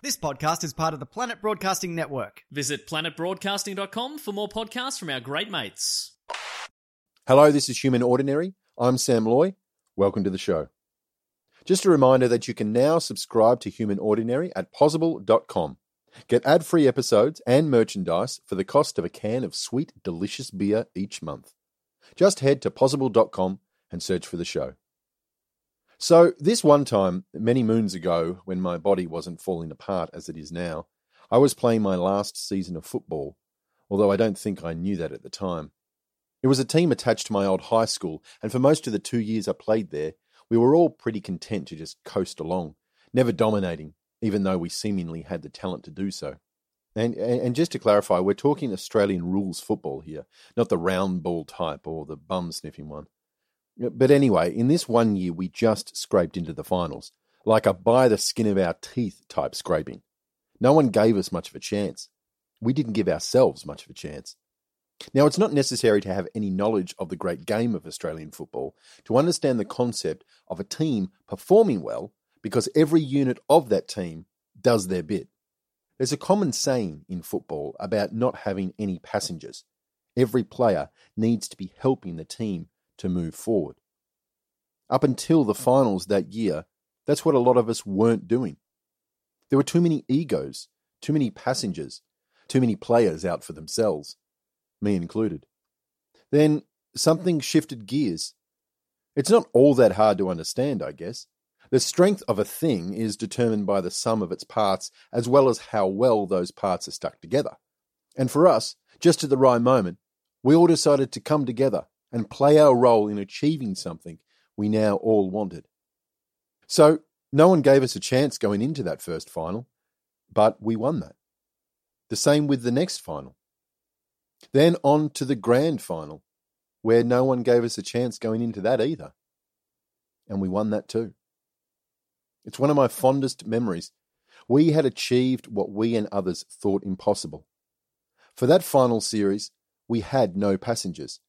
This podcast is part of the Planet Broadcasting Network. Visit planetbroadcasting.com for more podcasts from our great mates. Hello, this is Human Ordinary. I'm Sam Loy. Welcome to the show. Just a reminder that you can now subscribe to Human Ordinary at possible.com. Get ad free episodes and merchandise for the cost of a can of sweet, delicious beer each month. Just head to possible.com and search for the show. So, this one time, many moons ago, when my body wasn't falling apart as it is now, I was playing my last season of football, although I don't think I knew that at the time. It was a team attached to my old high school, and for most of the two years I played there, we were all pretty content to just coast along, never dominating, even though we seemingly had the talent to do so. And, and just to clarify, we're talking Australian rules football here, not the round ball type or the bum sniffing one. But anyway, in this one year, we just scraped into the finals, like a by the skin of our teeth type scraping. No one gave us much of a chance. We didn't give ourselves much of a chance. Now, it's not necessary to have any knowledge of the great game of Australian football to understand the concept of a team performing well because every unit of that team does their bit. There's a common saying in football about not having any passengers. Every player needs to be helping the team to move forward. Up until the mm. finals that year, that's what a lot of us weren't doing. There were too many egos, too many passengers, too many players out for themselves, me included. Then something shifted gears. It's not all that hard to understand, I guess. The strength of a thing is determined by the sum of its parts as well as how well those parts are stuck together. And for us, just at the right moment, we all decided to come together and play our role in achieving something we now all wanted. So, no one gave us a chance going into that first final, but we won that. The same with the next final. Then on to the grand final, where no one gave us a chance going into that either. And we won that too. It's one of my fondest memories. We had achieved what we and others thought impossible. For that final series, we had no passengers.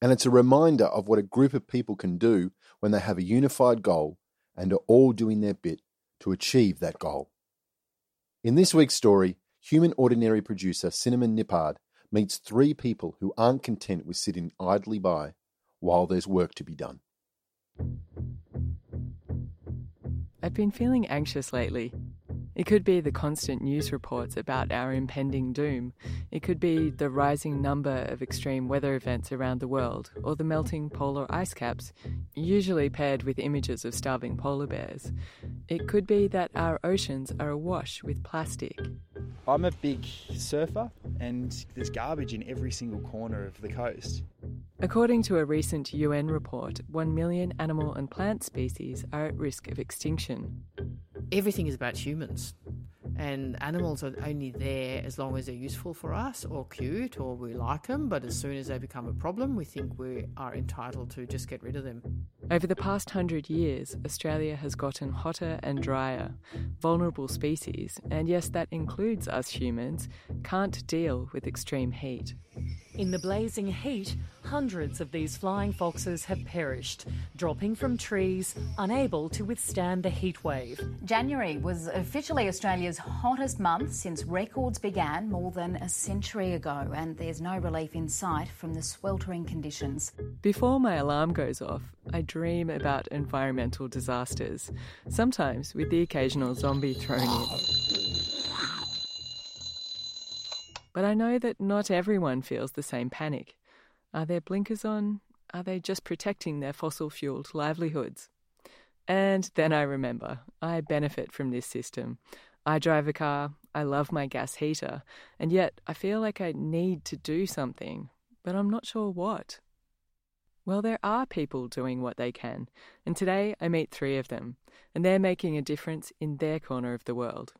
And it's a reminder of what a group of people can do when they have a unified goal and are all doing their bit to achieve that goal. In this week's story, human ordinary producer Cinnamon Nippard meets three people who aren't content with sitting idly by while there's work to be done. I've been feeling anxious lately. It could be the constant news reports about our impending doom. It could be the rising number of extreme weather events around the world, or the melting polar ice caps, usually paired with images of starving polar bears. It could be that our oceans are awash with plastic. I'm a big surfer, and there's garbage in every single corner of the coast. According to a recent UN report, 1 million animal and plant species are at risk of extinction everything is about humans. And animals are only there as long as they're useful for us or cute or we like them. But as soon as they become a problem, we think we are entitled to just get rid of them. Over the past hundred years, Australia has gotten hotter and drier. Vulnerable species, and yes, that includes us humans, can't deal with extreme heat. In the blazing heat, hundreds of these flying foxes have perished, dropping from trees, unable to withstand the heat wave. January was officially Australia's hottest month since records began more than a century ago, and there's no relief in sight from the sweltering conditions. Before my alarm goes off, I dream about environmental disasters, sometimes with the occasional zombie thrown in. But I know that not everyone feels the same panic. Are their blinkers on? Are they just protecting their fossil fueled livelihoods? And then I remember I benefit from this system. I drive a car, I love my gas heater, and yet I feel like I need to do something, but I'm not sure what. Well, there are people doing what they can, and today I meet three of them, and they're making a difference in their corner of the world.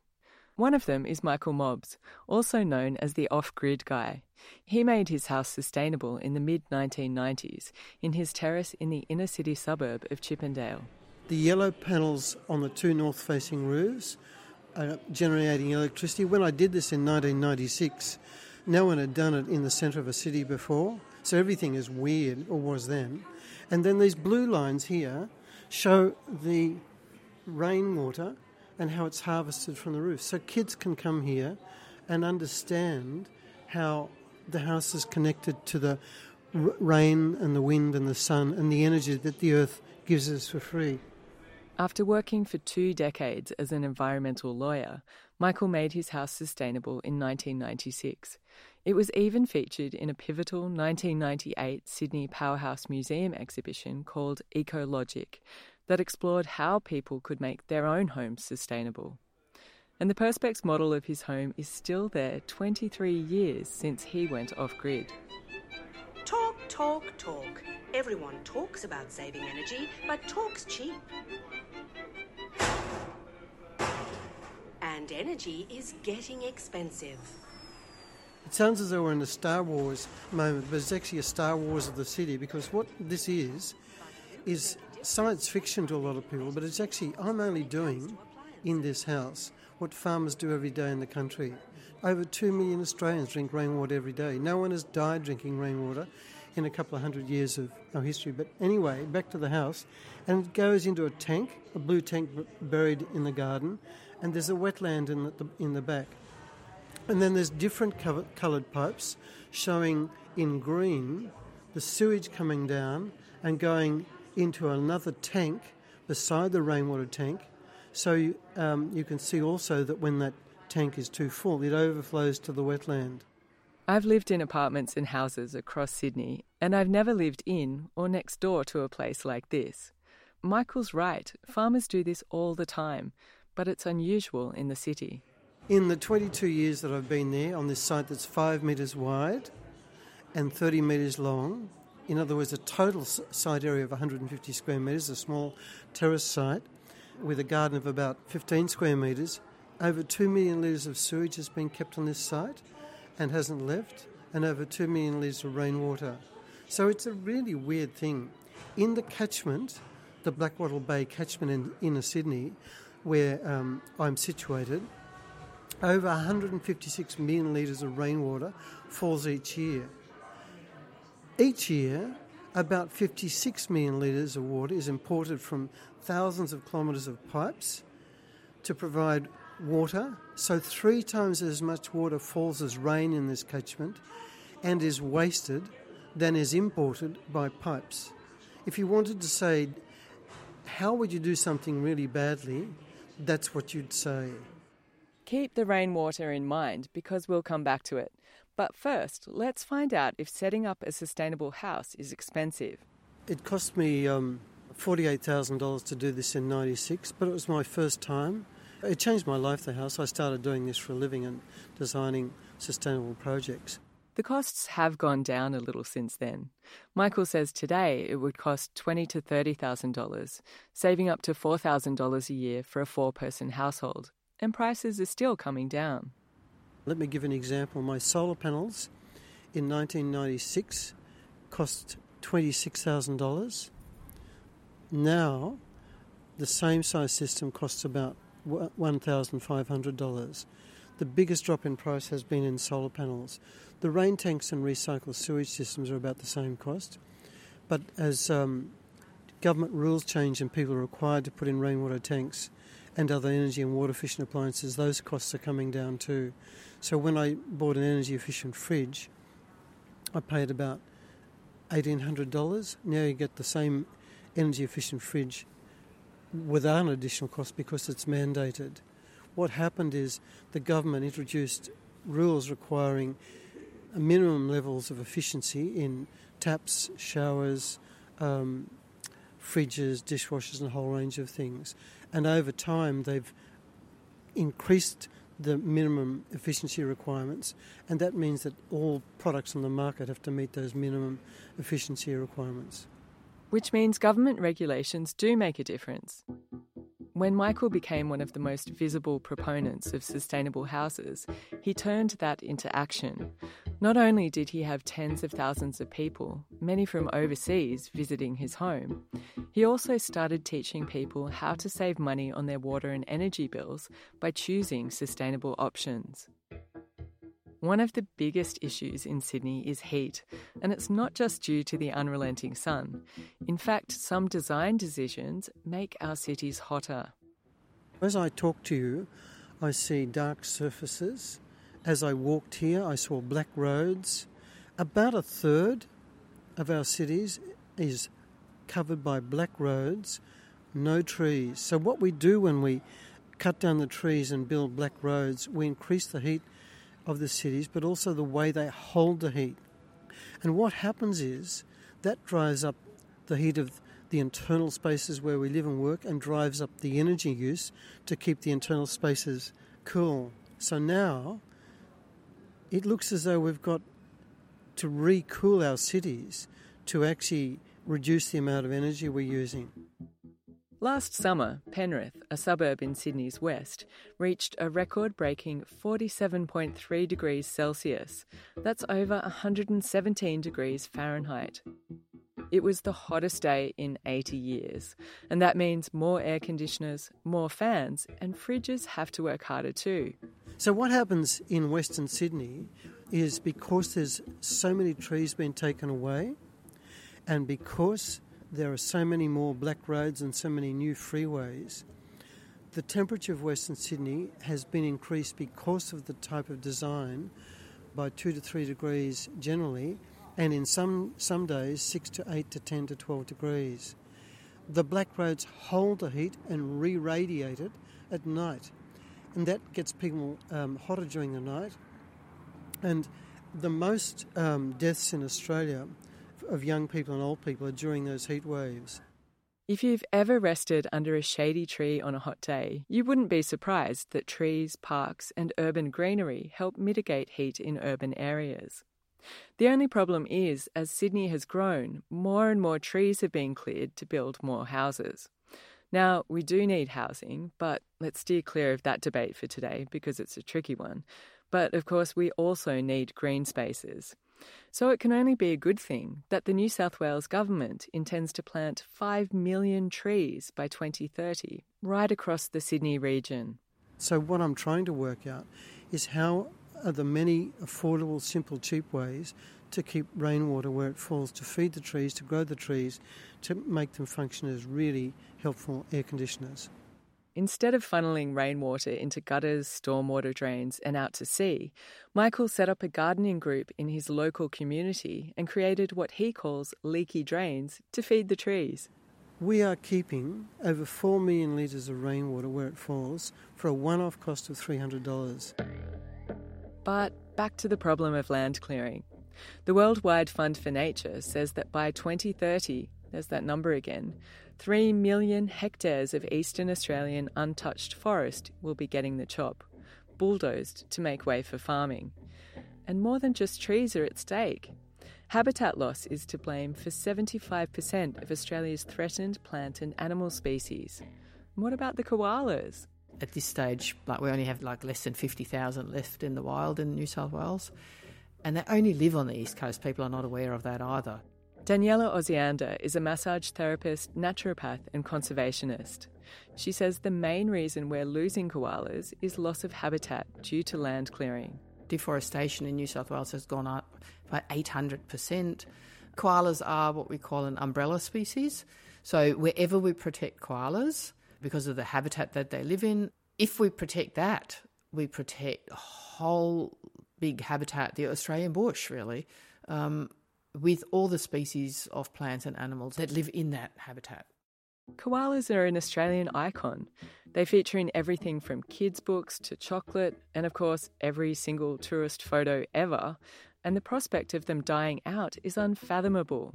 One of them is Michael Mobbs, also known as the off grid guy. He made his house sustainable in the mid 1990s in his terrace in the inner city suburb of Chippendale. The yellow panels on the two north facing roofs are generating electricity. When I did this in 1996, no one had done it in the centre of a city before. So everything is weird, or was then. And then these blue lines here show the rainwater and how it's harvested from the roof. So kids can come here and understand how the house is connected to the r- rain and the wind and the sun and the energy that the earth gives us for free. After working for two decades as an environmental lawyer, Michael made his house sustainable in 1996. It was even featured in a pivotal 1998 Sydney Powerhouse Museum exhibition called Ecologic that explored how people could make their own homes sustainable. And the Perspex model of his home is still there 23 years since he went off grid. Talk, talk, talk. Everyone talks about saving energy, but talk's cheap. And energy is getting expensive. It sounds as though we're in a Star Wars moment, but it's actually a Star Wars of the city because what this is, is science fiction to a lot of people, but it's actually, I'm only doing in this house what farmers do every day in the country. Over 2 million Australians drink rainwater every day. No one has died drinking rainwater in a couple of hundred years of our history. But anyway, back to the house, and it goes into a tank, a blue tank buried in the garden, and there's a wetland in the, in the back. And then there's different coloured pipes showing in green the sewage coming down and going into another tank beside the rainwater tank. So you, um, you can see also that when that tank is too full, it overflows to the wetland. I've lived in apartments and houses across Sydney, and I've never lived in or next door to a place like this. Michael's right, farmers do this all the time, but it's unusual in the city. In the 22 years that I've been there on this site that's five metres wide and 30 metres long, in other words, a total site area of 150 square metres, a small terrace site with a garden of about 15 square metres, over 2 million litres of sewage has been kept on this site and hasn't left, and over 2 million litres of rainwater. So it's a really weird thing. In the catchment, the Blackwattle Bay catchment in inner Sydney, where um, I'm situated, over 156 million litres of rainwater falls each year. Each year, about 56 million litres of water is imported from thousands of kilometres of pipes to provide water. So, three times as much water falls as rain in this catchment and is wasted than is imported by pipes. If you wanted to say, how would you do something really badly? That's what you'd say. Keep the rainwater in mind because we'll come back to it. But first, let's find out if setting up a sustainable house is expensive. It cost me um, $48,000 to do this in 96, but it was my first time. It changed my life, the house. I started doing this for a living and designing sustainable projects. The costs have gone down a little since then. Michael says today it would cost twenty to thirty thousand dollars, saving up to four thousand dollars a year for a four-person household and prices are still coming down. Let me give an example. My solar panels in 1996 cost $26,000. Now, the same size system costs about $1,500. The biggest drop in price has been in solar panels. The rain tanks and recycled sewage systems are about the same cost, but as um, government rules change and people are required to put in rainwater tanks, and other energy and water efficient appliances, those costs are coming down too. So when I bought an energy efficient fridge, I paid about $1,800. Now you get the same energy efficient fridge without an additional cost because it's mandated. What happened is the government introduced rules requiring minimum levels of efficiency in taps, showers, um, fridges, dishwashers, and a whole range of things and over time they've increased the minimum efficiency requirements, and that means that all products on the market have to meet those minimum efficiency requirements. which means government regulations do make a difference. When Michael became one of the most visible proponents of sustainable houses, he turned that into action. Not only did he have tens of thousands of people, many from overseas, visiting his home, he also started teaching people how to save money on their water and energy bills by choosing sustainable options. One of the biggest issues in Sydney is heat, and it's not just due to the unrelenting sun. In fact, some design decisions make our cities hotter. As I talk to you, I see dark surfaces. As I walked here, I saw black roads. About a third of our cities is covered by black roads, no trees. So, what we do when we cut down the trees and build black roads, we increase the heat of the cities, but also the way they hold the heat. And what happens is that drives up the heat of the internal spaces where we live and work and drives up the energy use to keep the internal spaces cool. So now it looks as though we've got to re-cool our cities to actually reduce the amount of energy we're using. Last summer, Penrith, a suburb in Sydney's west, reached a record breaking 47.3 degrees Celsius. That's over 117 degrees Fahrenheit. It was the hottest day in 80 years, and that means more air conditioners, more fans, and fridges have to work harder too. So, what happens in Western Sydney is because there's so many trees being taken away, and because there are so many more black roads and so many new freeways, the temperature of Western Sydney has been increased because of the type of design by two to three degrees generally, and in some, some days, six to eight to ten to 12 degrees. The black roads hold the heat and re radiate it at night, and that gets people um, hotter during the night. And the most um, deaths in Australia of young people and old people are during those heat waves. If you've ever rested under a shady tree on a hot day, you wouldn't be surprised that trees, parks, and urban greenery help mitigate heat in urban areas. The only problem is, as Sydney has grown, more and more trees have been cleared to build more houses. Now, we do need housing, but let's steer clear of that debate for today because it's a tricky one. But of course, we also need green spaces. So it can only be a good thing that the New South Wales government intends to plant 5 million trees by 2030 right across the Sydney region. So, what I'm trying to work out is how are the many affordable, simple, cheap ways to keep rainwater where it falls, to feed the trees, to grow the trees, to make them function as really helpful air conditioners. Instead of funneling rainwater into gutters, stormwater drains, and out to sea, Michael set up a gardening group in his local community and created what he calls leaky drains to feed the trees. We are keeping over 4 million litres of rainwater where it falls for a one off cost of $300. But back to the problem of land clearing. The Worldwide Fund for Nature says that by 2030, there's that number again, 3 million hectares of eastern Australian untouched forest will be getting the chop, bulldozed to make way for farming. And more than just trees are at stake. Habitat loss is to blame for 75% of Australia's threatened plant and animal species. And what about the koalas? At this stage, like we only have like less than 50,000 left in the wild in New South Wales. And they only live on the east coast. People are not aware of that either. Daniela Osiander is a massage therapist, naturopath, and conservationist. She says the main reason we're losing koalas is loss of habitat due to land clearing. Deforestation in New South Wales has gone up by 800%. Koalas are what we call an umbrella species. So, wherever we protect koalas, because of the habitat that they live in, if we protect that, we protect a whole big habitat, the Australian bush, really. Um, with all the species of plants and animals that live in that habitat. Koalas are an Australian icon. They feature in everything from kids' books to chocolate, and of course, every single tourist photo ever. And the prospect of them dying out is unfathomable.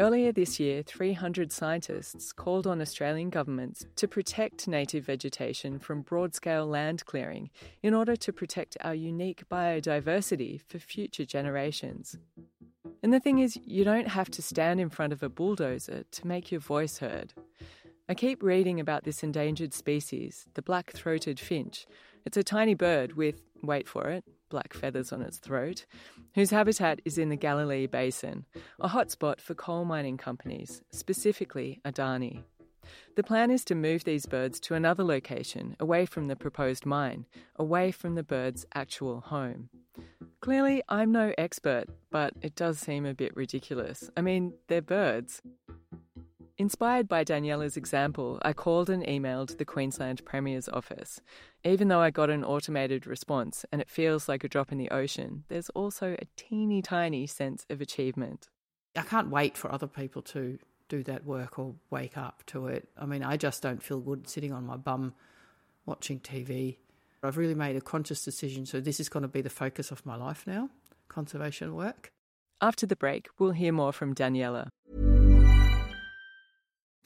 Earlier this year, 300 scientists called on Australian governments to protect native vegetation from broad scale land clearing in order to protect our unique biodiversity for future generations. And the thing is, you don't have to stand in front of a bulldozer to make your voice heard. I keep reading about this endangered species, the black throated finch. It's a tiny bird with, wait for it, black feathers on its throat, whose habitat is in the Galilee Basin, a hotspot for coal mining companies, specifically Adani. The plan is to move these birds to another location, away from the proposed mine, away from the bird's actual home. Clearly, I'm no expert, but it does seem a bit ridiculous. I mean, they're birds. Inspired by Daniela's example, I called and emailed the Queensland Premier's office. Even though I got an automated response and it feels like a drop in the ocean, there's also a teeny tiny sense of achievement. I can't wait for other people to do that work or wake up to it. I mean, I just don't feel good sitting on my bum watching TV. I've really made a conscious decision, so this is going to be the focus of my life now conservation work. After the break, we'll hear more from Daniela.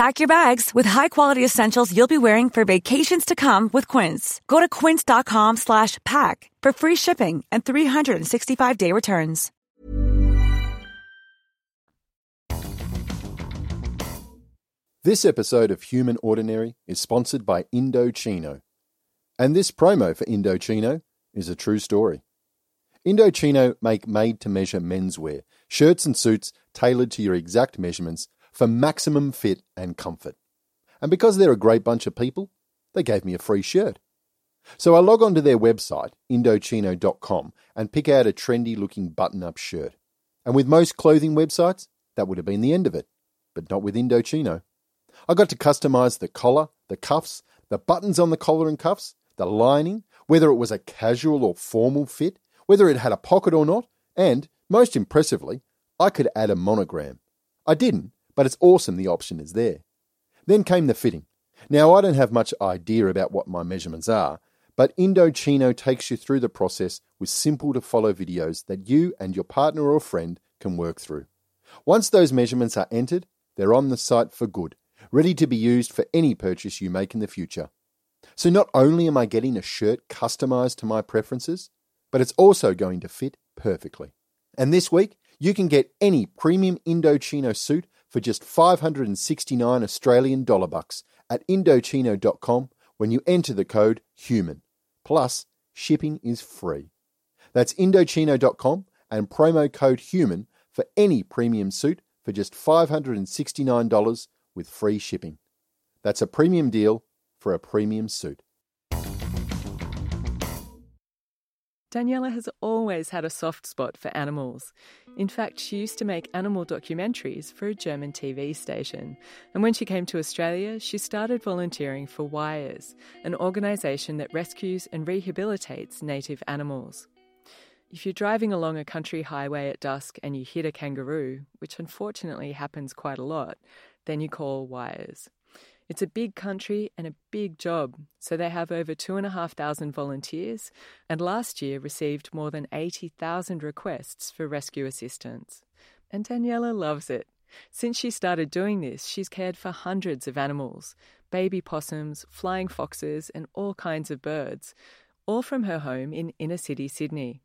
Pack your bags with high-quality essentials you'll be wearing for vacations to come with Quince. Go to quince.com slash pack for free shipping and 365-day returns. This episode of Human Ordinary is sponsored by Indochino. And this promo for Indochino is a true story. Indochino make made to measure menswear, shirts and suits tailored to your exact measurements for maximum fit and comfort. And because they're a great bunch of people, they gave me a free shirt. So I log onto their website, Indochino.com, and pick out a trendy looking button up shirt. And with most clothing websites, that would have been the end of it. But not with Indochino. I got to customize the collar, the cuffs, the buttons on the collar and cuffs, the lining, whether it was a casual or formal fit, whether it had a pocket or not, and, most impressively, I could add a monogram. I didn't, but it's awesome the option is there. Then came the fitting. Now, I don't have much idea about what my measurements are, but Indochino takes you through the process with simple to follow videos that you and your partner or friend can work through. Once those measurements are entered, they're on the site for good, ready to be used for any purchase you make in the future. So not only am I getting a shirt customized to my preferences, but it's also going to fit perfectly. And this week, you can get any premium Indochino suit for just 569 Australian dollar bucks at indochino.com when you enter the code HUMAN. Plus, shipping is free. That's indochino.com and promo code HUMAN for any premium suit for just $569 with free shipping. That's a premium deal for a premium suit. Daniela has always had a soft spot for animals. In fact, she used to make animal documentaries for a German TV station. And when she came to Australia, she started volunteering for Wires, an organisation that rescues and rehabilitates native animals. If you're driving along a country highway at dusk and you hit a kangaroo, which unfortunately happens quite a lot, then you call Wires. It's a big country and a big job, so they have over 2,500 volunteers and last year received more than 80,000 requests for rescue assistance. And Daniela loves it. Since she started doing this, she's cared for hundreds of animals baby possums, flying foxes, and all kinds of birds, all from her home in inner city Sydney.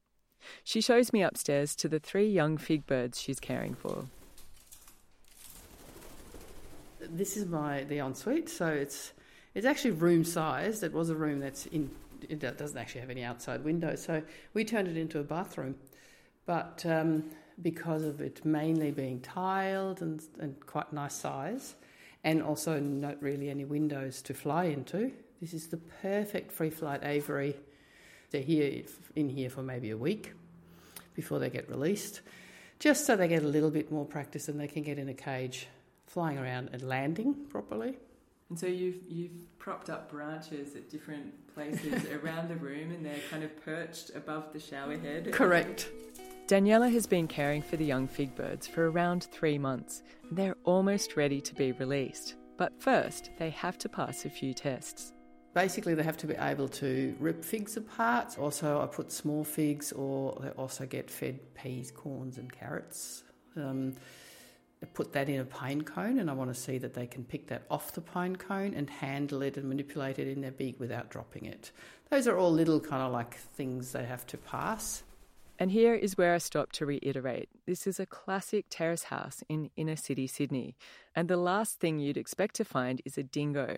She shows me upstairs to the three young fig birds she's caring for this is my the ensuite, so it's it's actually room sized. It was a room that's in it doesn't actually have any outside windows, so we turned it into a bathroom. But um, because of it mainly being tiled and, and quite nice size, and also not really any windows to fly into, this is the perfect free flight aviary. They're here in here for maybe a week before they get released, just so they get a little bit more practice and they can get in a cage flying around and landing properly. And so you've you've propped up branches at different places around the room, and they're kind of perched above the shower head. Correct. Daniela has been caring for the young fig birds for around three months. and They're almost ready to be released, but first they have to pass a few tests. Basically, they have to be able to rip figs apart. Also, I put small figs, or they also get fed peas, corns, and carrots. Um, I put that in a pine cone, and I want to see that they can pick that off the pine cone and handle it and manipulate it in their beak without dropping it. Those are all little kind of like things they have to pass. And here is where I stop to reiterate. This is a classic terrace house in inner city Sydney, and the last thing you'd expect to find is a dingo.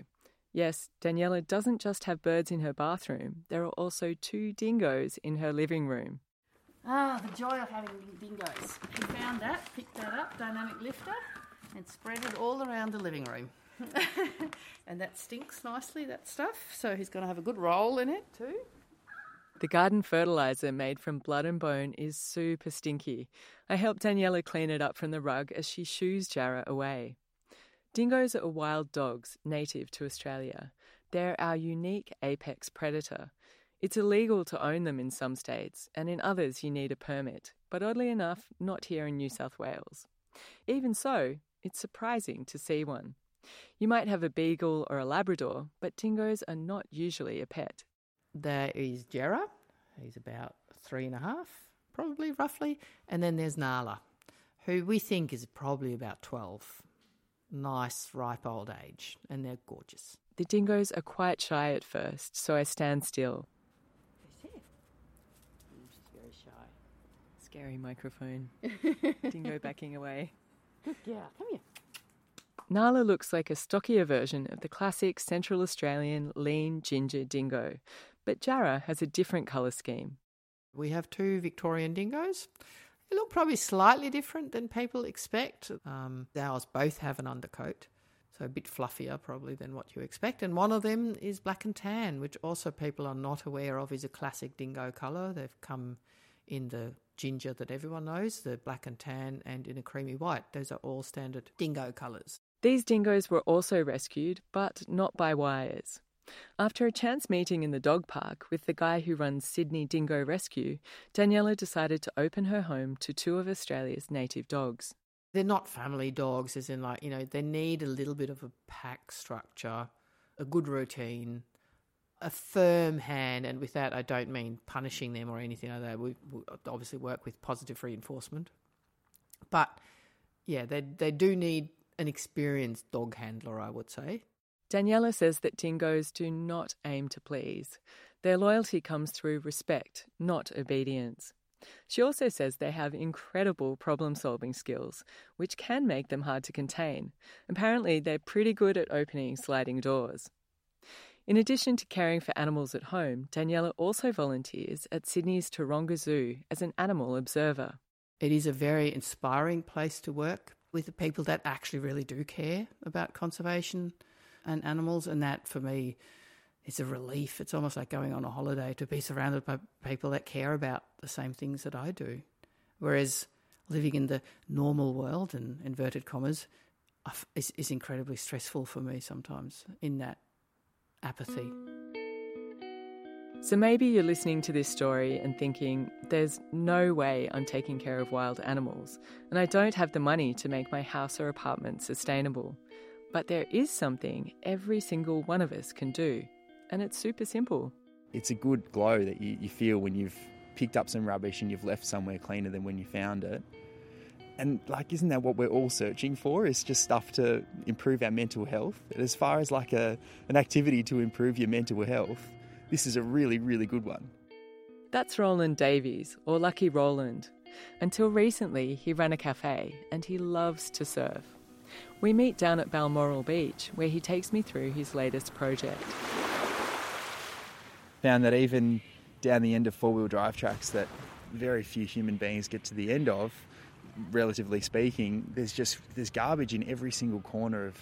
Yes, Daniela doesn't just have birds in her bathroom, there are also two dingoes in her living room. Ah, the joy of having dingoes. He found that, picked that up, dynamic lifter, and spread it all around the living room. and that stinks nicely, that stuff, so he's going to have a good roll in it too. The garden fertilizer made from blood and bone is super stinky. I help Daniela clean it up from the rug as she shoos Jarrah away. Dingoes are wild dogs native to Australia. They're our unique apex predator. It's illegal to own them in some states, and in others you need a permit, but oddly enough, not here in New South Wales. Even so, it's surprising to see one. You might have a beagle or a Labrador, but dingoes are not usually a pet. There is Jarrah, he's about three and a half, probably roughly, and then there's Nala, who we think is probably about 12. Nice, ripe old age, and they're gorgeous. The dingoes are quite shy at first, so I stand still. She's very shy. Scary microphone. Dingo backing away. Yeah, come here. Nala looks like a stockier version of the classic Central Australian lean ginger dingo, but Jarrah has a different colour scheme. We have two Victorian dingoes. They look probably slightly different than people expect. Um, ours both have an undercoat, so a bit fluffier probably than what you expect. And one of them is black and tan, which also people are not aware of is a classic dingo colour. They've come in the ginger that everyone knows, the black and tan, and in a creamy white. Those are all standard dingo colours. These dingoes were also rescued, but not by wires. After a chance meeting in the dog park with the guy who runs Sydney Dingo Rescue, Daniela decided to open her home to two of Australia's native dogs. They're not family dogs, as in, like, you know, they need a little bit of a pack structure, a good routine, a firm hand. And with that, I don't mean punishing them or anything like that. We, we obviously work with positive reinforcement. But yeah, they, they do need an experienced dog handler, I would say. Daniela says that dingoes do not aim to please. Their loyalty comes through respect, not obedience. She also says they have incredible problem solving skills, which can make them hard to contain. Apparently, they're pretty good at opening sliding doors. In addition to caring for animals at home, Daniela also volunteers at Sydney's Taronga Zoo as an animal observer. It is a very inspiring place to work with the people that actually really do care about conservation and animals, and that for me is a relief. It's almost like going on a holiday to be surrounded by people that care about the same things that I do. Whereas living in the normal world, and inverted commas, uh, is, is incredibly stressful for me sometimes in that apathy. So maybe you're listening to this story and thinking, there's no way I'm taking care of wild animals, and I don't have the money to make my house or apartment sustainable. But there is something every single one of us can do, and it's super simple. It's a good glow that you, you feel when you've picked up some rubbish and you've left somewhere cleaner than when you found it. And like, isn't that what we're all searching for? Is just stuff to improve our mental health. As far as like a an activity to improve your mental health, this is a really, really good one. That's Roland Davies, or Lucky Roland. Until recently, he ran a cafe and he loves to surf. We meet down at Balmoral Beach, where he takes me through his latest project. Found that even down the end of four wheel drive tracks that very few human beings get to the end of, relatively speaking, there's just there's garbage in every single corner of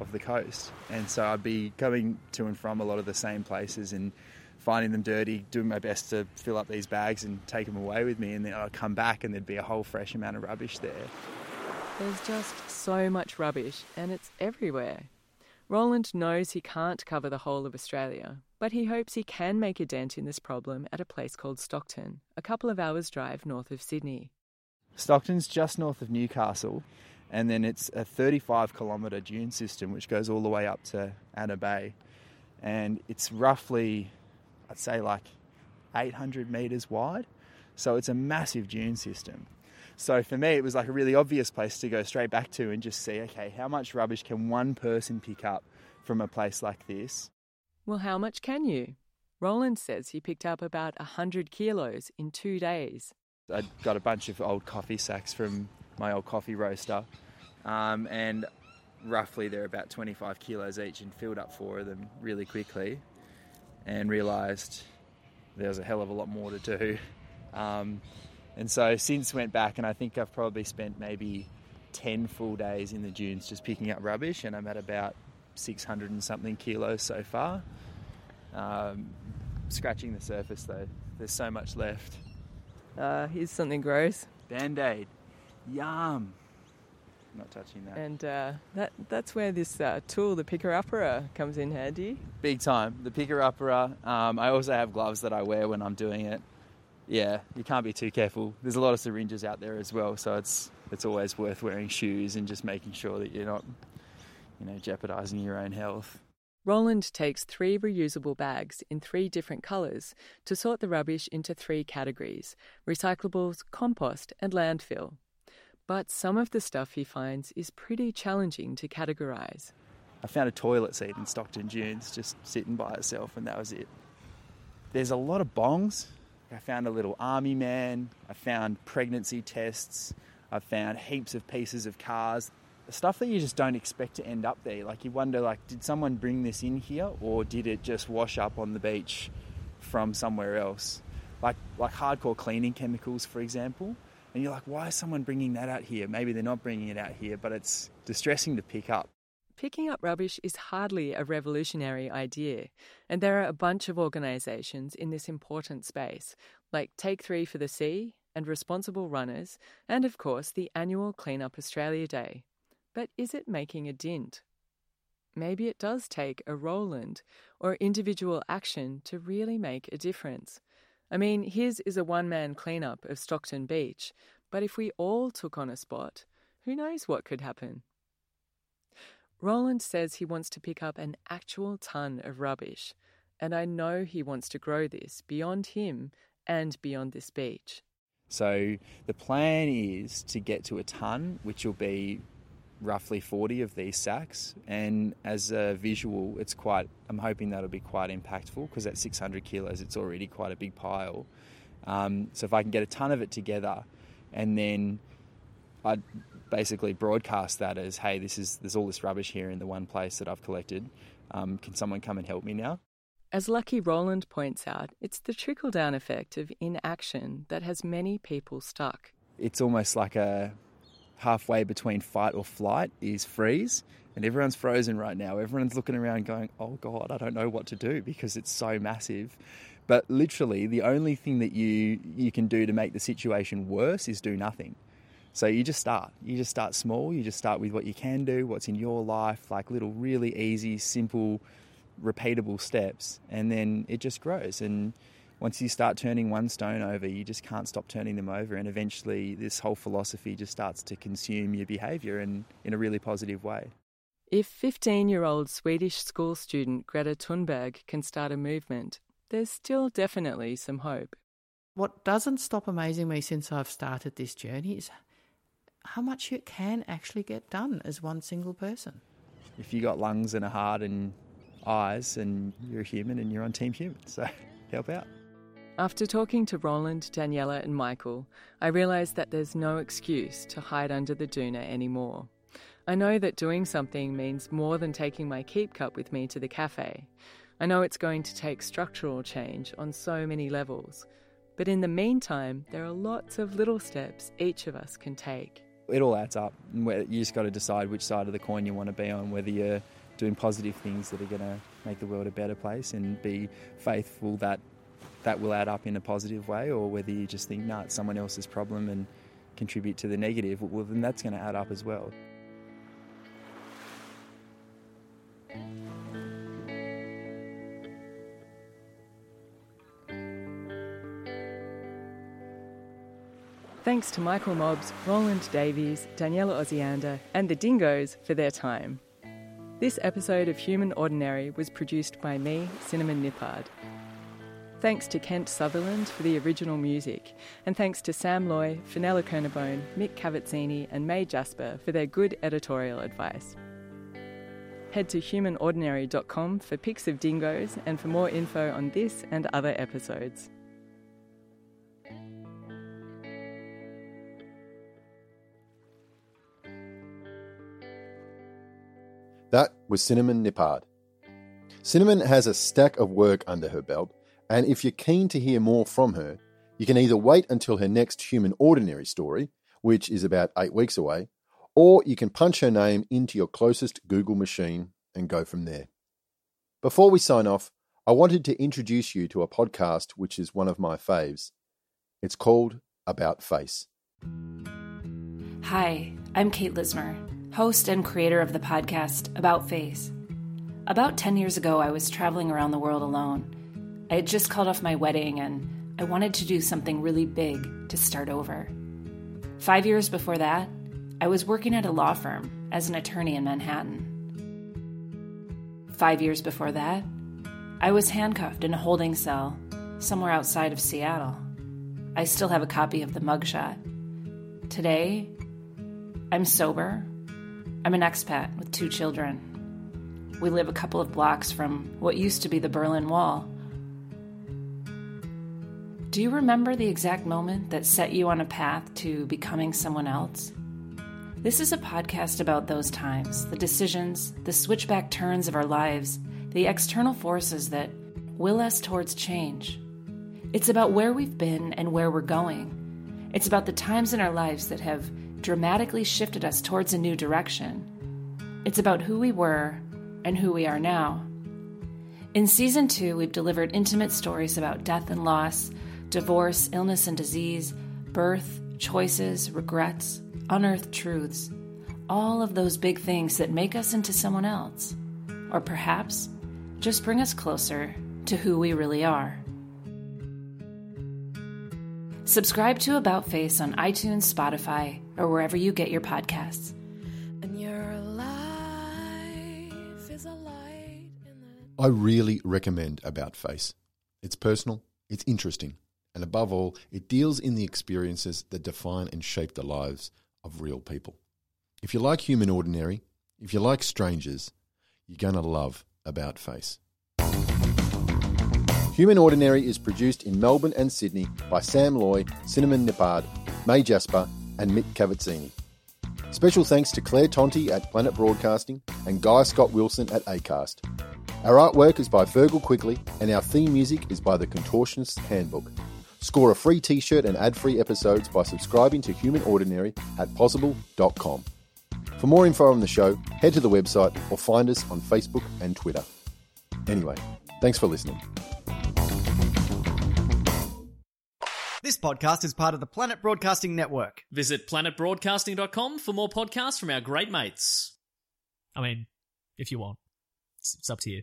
of the coast. And so I'd be going to and from a lot of the same places and finding them dirty, doing my best to fill up these bags and take them away with me. And then I'd come back and there'd be a whole fresh amount of rubbish there. There's just so much rubbish and it's everywhere. Roland knows he can't cover the whole of Australia, but he hopes he can make a dent in this problem at a place called Stockton, a couple of hours' drive north of Sydney. Stockton's just north of Newcastle, and then it's a 35 kilometre dune system which goes all the way up to Anna Bay. and it's roughly, I'd say, like 800 meters wide. So it's a massive dune system. So for me, it was like a really obvious place to go straight back to and just see, okay, how much rubbish can one person pick up from a place like this? Well, how much can you? Roland says he picked up about 100 kilos in two days. I got a bunch of old coffee sacks from my old coffee roaster, um, and roughly they're about 25 kilos each, and filled up four of them really quickly, and realised there was a hell of a lot more to do. Um, and so since went back, and I think I've probably spent maybe 10 full days in the dunes just picking up rubbish, and I'm at about 600 and something kilos so far. Um, scratching the surface though, there's so much left. Uh, here's something gross. Band aid. Yum. Not touching that. And uh, that that's where this uh, tool, the picker upper, comes in handy. Big time. The picker upper. Um, I also have gloves that I wear when I'm doing it. Yeah, you can't be too careful. There's a lot of syringes out there as well, so it's it's always worth wearing shoes and just making sure that you're not, you know, jeopardizing your own health. Roland takes three reusable bags in three different colours to sort the rubbish into three categories recyclables, compost, and landfill. But some of the stuff he finds is pretty challenging to categorise. I found a toilet seat in Stockton Dunes just sitting by itself, and that was it. There's a lot of bongs. I found a little army man. I found pregnancy tests. I found heaps of pieces of cars stuff that you just don't expect to end up there. Like you wonder, like, did someone bring this in here, or did it just wash up on the beach from somewhere else? Like like hardcore cleaning chemicals, for example. And you're like, why is someone bringing that out here? Maybe they're not bringing it out here, but it's distressing to pick up. Picking up rubbish is hardly a revolutionary idea, and there are a bunch of organisations in this important space, like Take Three for the Sea and Responsible Runners, and of course the annual Clean Up Australia Day. But is it making a dint? Maybe it does take a Roland or individual action to really make a difference. I mean, his is a one man cleanup of Stockton Beach, but if we all took on a spot, who knows what could happen? Roland says he wants to pick up an actual ton of rubbish, and I know he wants to grow this beyond him and beyond this beach. So the plan is to get to a ton, which will be roughly 40 of these sacks and as a visual it's quite i'm hoping that'll be quite impactful because at 600 kilos it's already quite a big pile. Um, so if i can get a ton of it together and then i'd basically broadcast that as hey this is there's all this rubbish here in the one place that i've collected. Um, can someone come and help me now? As Lucky Roland points out, it's the trickle down effect of inaction that has many people stuck. It's almost like a halfway between fight or flight is freeze. And everyone's frozen right now. Everyone's looking around going, oh God, I don't know what to do because it's so massive. But literally, the only thing that you, you can do to make the situation worse is do nothing. So you just start. You just start small. You just start with what you can do, what's in your life, like little really easy, simple, repeatable steps. And then it just grows. And once you start turning one stone over, you just can't stop turning them over. And eventually, this whole philosophy just starts to consume your behaviour in, in a really positive way. If 15 year old Swedish school student Greta Thunberg can start a movement, there's still definitely some hope. What doesn't stop amazing me since I've started this journey is how much you can actually get done as one single person. If you got lungs and a heart and eyes, and you're a human and you're on Team Human, so help out. After talking to Roland, Daniela, and Michael, I realised that there's no excuse to hide under the doona anymore. I know that doing something means more than taking my keep cup with me to the cafe. I know it's going to take structural change on so many levels. But in the meantime, there are lots of little steps each of us can take. It all adds up. You just got to decide which side of the coin you want to be on, whether you're doing positive things that are going to make the world a better place and be faithful that that will add up in a positive way, or whether you just think, nah, it's someone else's problem and contribute to the negative, well, then that's going to add up as well. Thanks to Michael Mobbs, Roland Davies, Daniela Osiander, and the Dingoes for their time. This episode of Human Ordinary was produced by me, Cinnamon Nippard. Thanks to Kent Sutherland for the original music, and thanks to Sam Loy, Fenella Kernebone, Mick Cavazzini, and May Jasper for their good editorial advice. Head to humanordinary.com for pics of dingoes and for more info on this and other episodes. That was Cinnamon Nippard. Cinnamon has a stack of work under her belt, and if you're keen to hear more from her, you can either wait until her next Human Ordinary story, which is about eight weeks away, or you can punch her name into your closest Google machine and go from there. Before we sign off, I wanted to introduce you to a podcast which is one of my faves. It's called About Face. Hi, I'm Kate Lismer, host and creator of the podcast About Face. About 10 years ago, I was traveling around the world alone. I had just called off my wedding and I wanted to do something really big to start over. Five years before that, I was working at a law firm as an attorney in Manhattan. Five years before that, I was handcuffed in a holding cell somewhere outside of Seattle. I still have a copy of the mugshot. Today, I'm sober. I'm an expat with two children. We live a couple of blocks from what used to be the Berlin Wall. Do you remember the exact moment that set you on a path to becoming someone else? This is a podcast about those times, the decisions, the switchback turns of our lives, the external forces that will us towards change. It's about where we've been and where we're going. It's about the times in our lives that have dramatically shifted us towards a new direction. It's about who we were and who we are now. In season two, we've delivered intimate stories about death and loss, divorce, illness and disease, birth, choices, regrets, unearthed truths, all of those big things that make us into someone else, or perhaps just bring us closer to who we really are. Subscribe to About Face on iTunes, Spotify, or wherever you get your podcasts. And your life is a light. I really recommend About Face. It's personal, it's interesting, and above all, it deals in the experiences that define and shape the lives of real people. If you like Human Ordinary, if you like strangers, you're going to love About Face. Human Ordinary is produced in Melbourne and Sydney by Sam Loy, Cinnamon Nippard, May Jasper, and Mick Cavazzini. Special thanks to Claire Tonti at Planet Broadcasting and Guy Scott Wilson at ACAST. Our artwork is by Fergal Quigley, and our theme music is by The Contortionist's Handbook. Score a free t shirt and ad free episodes by subscribing to Human Ordinary at possible.com. For more info on the show, head to the website or find us on Facebook and Twitter. Anyway, thanks for listening. This podcast is part of the Planet Broadcasting Network. Visit planetbroadcasting.com for more podcasts from our great mates. I mean, if you want, it's, it's up to you.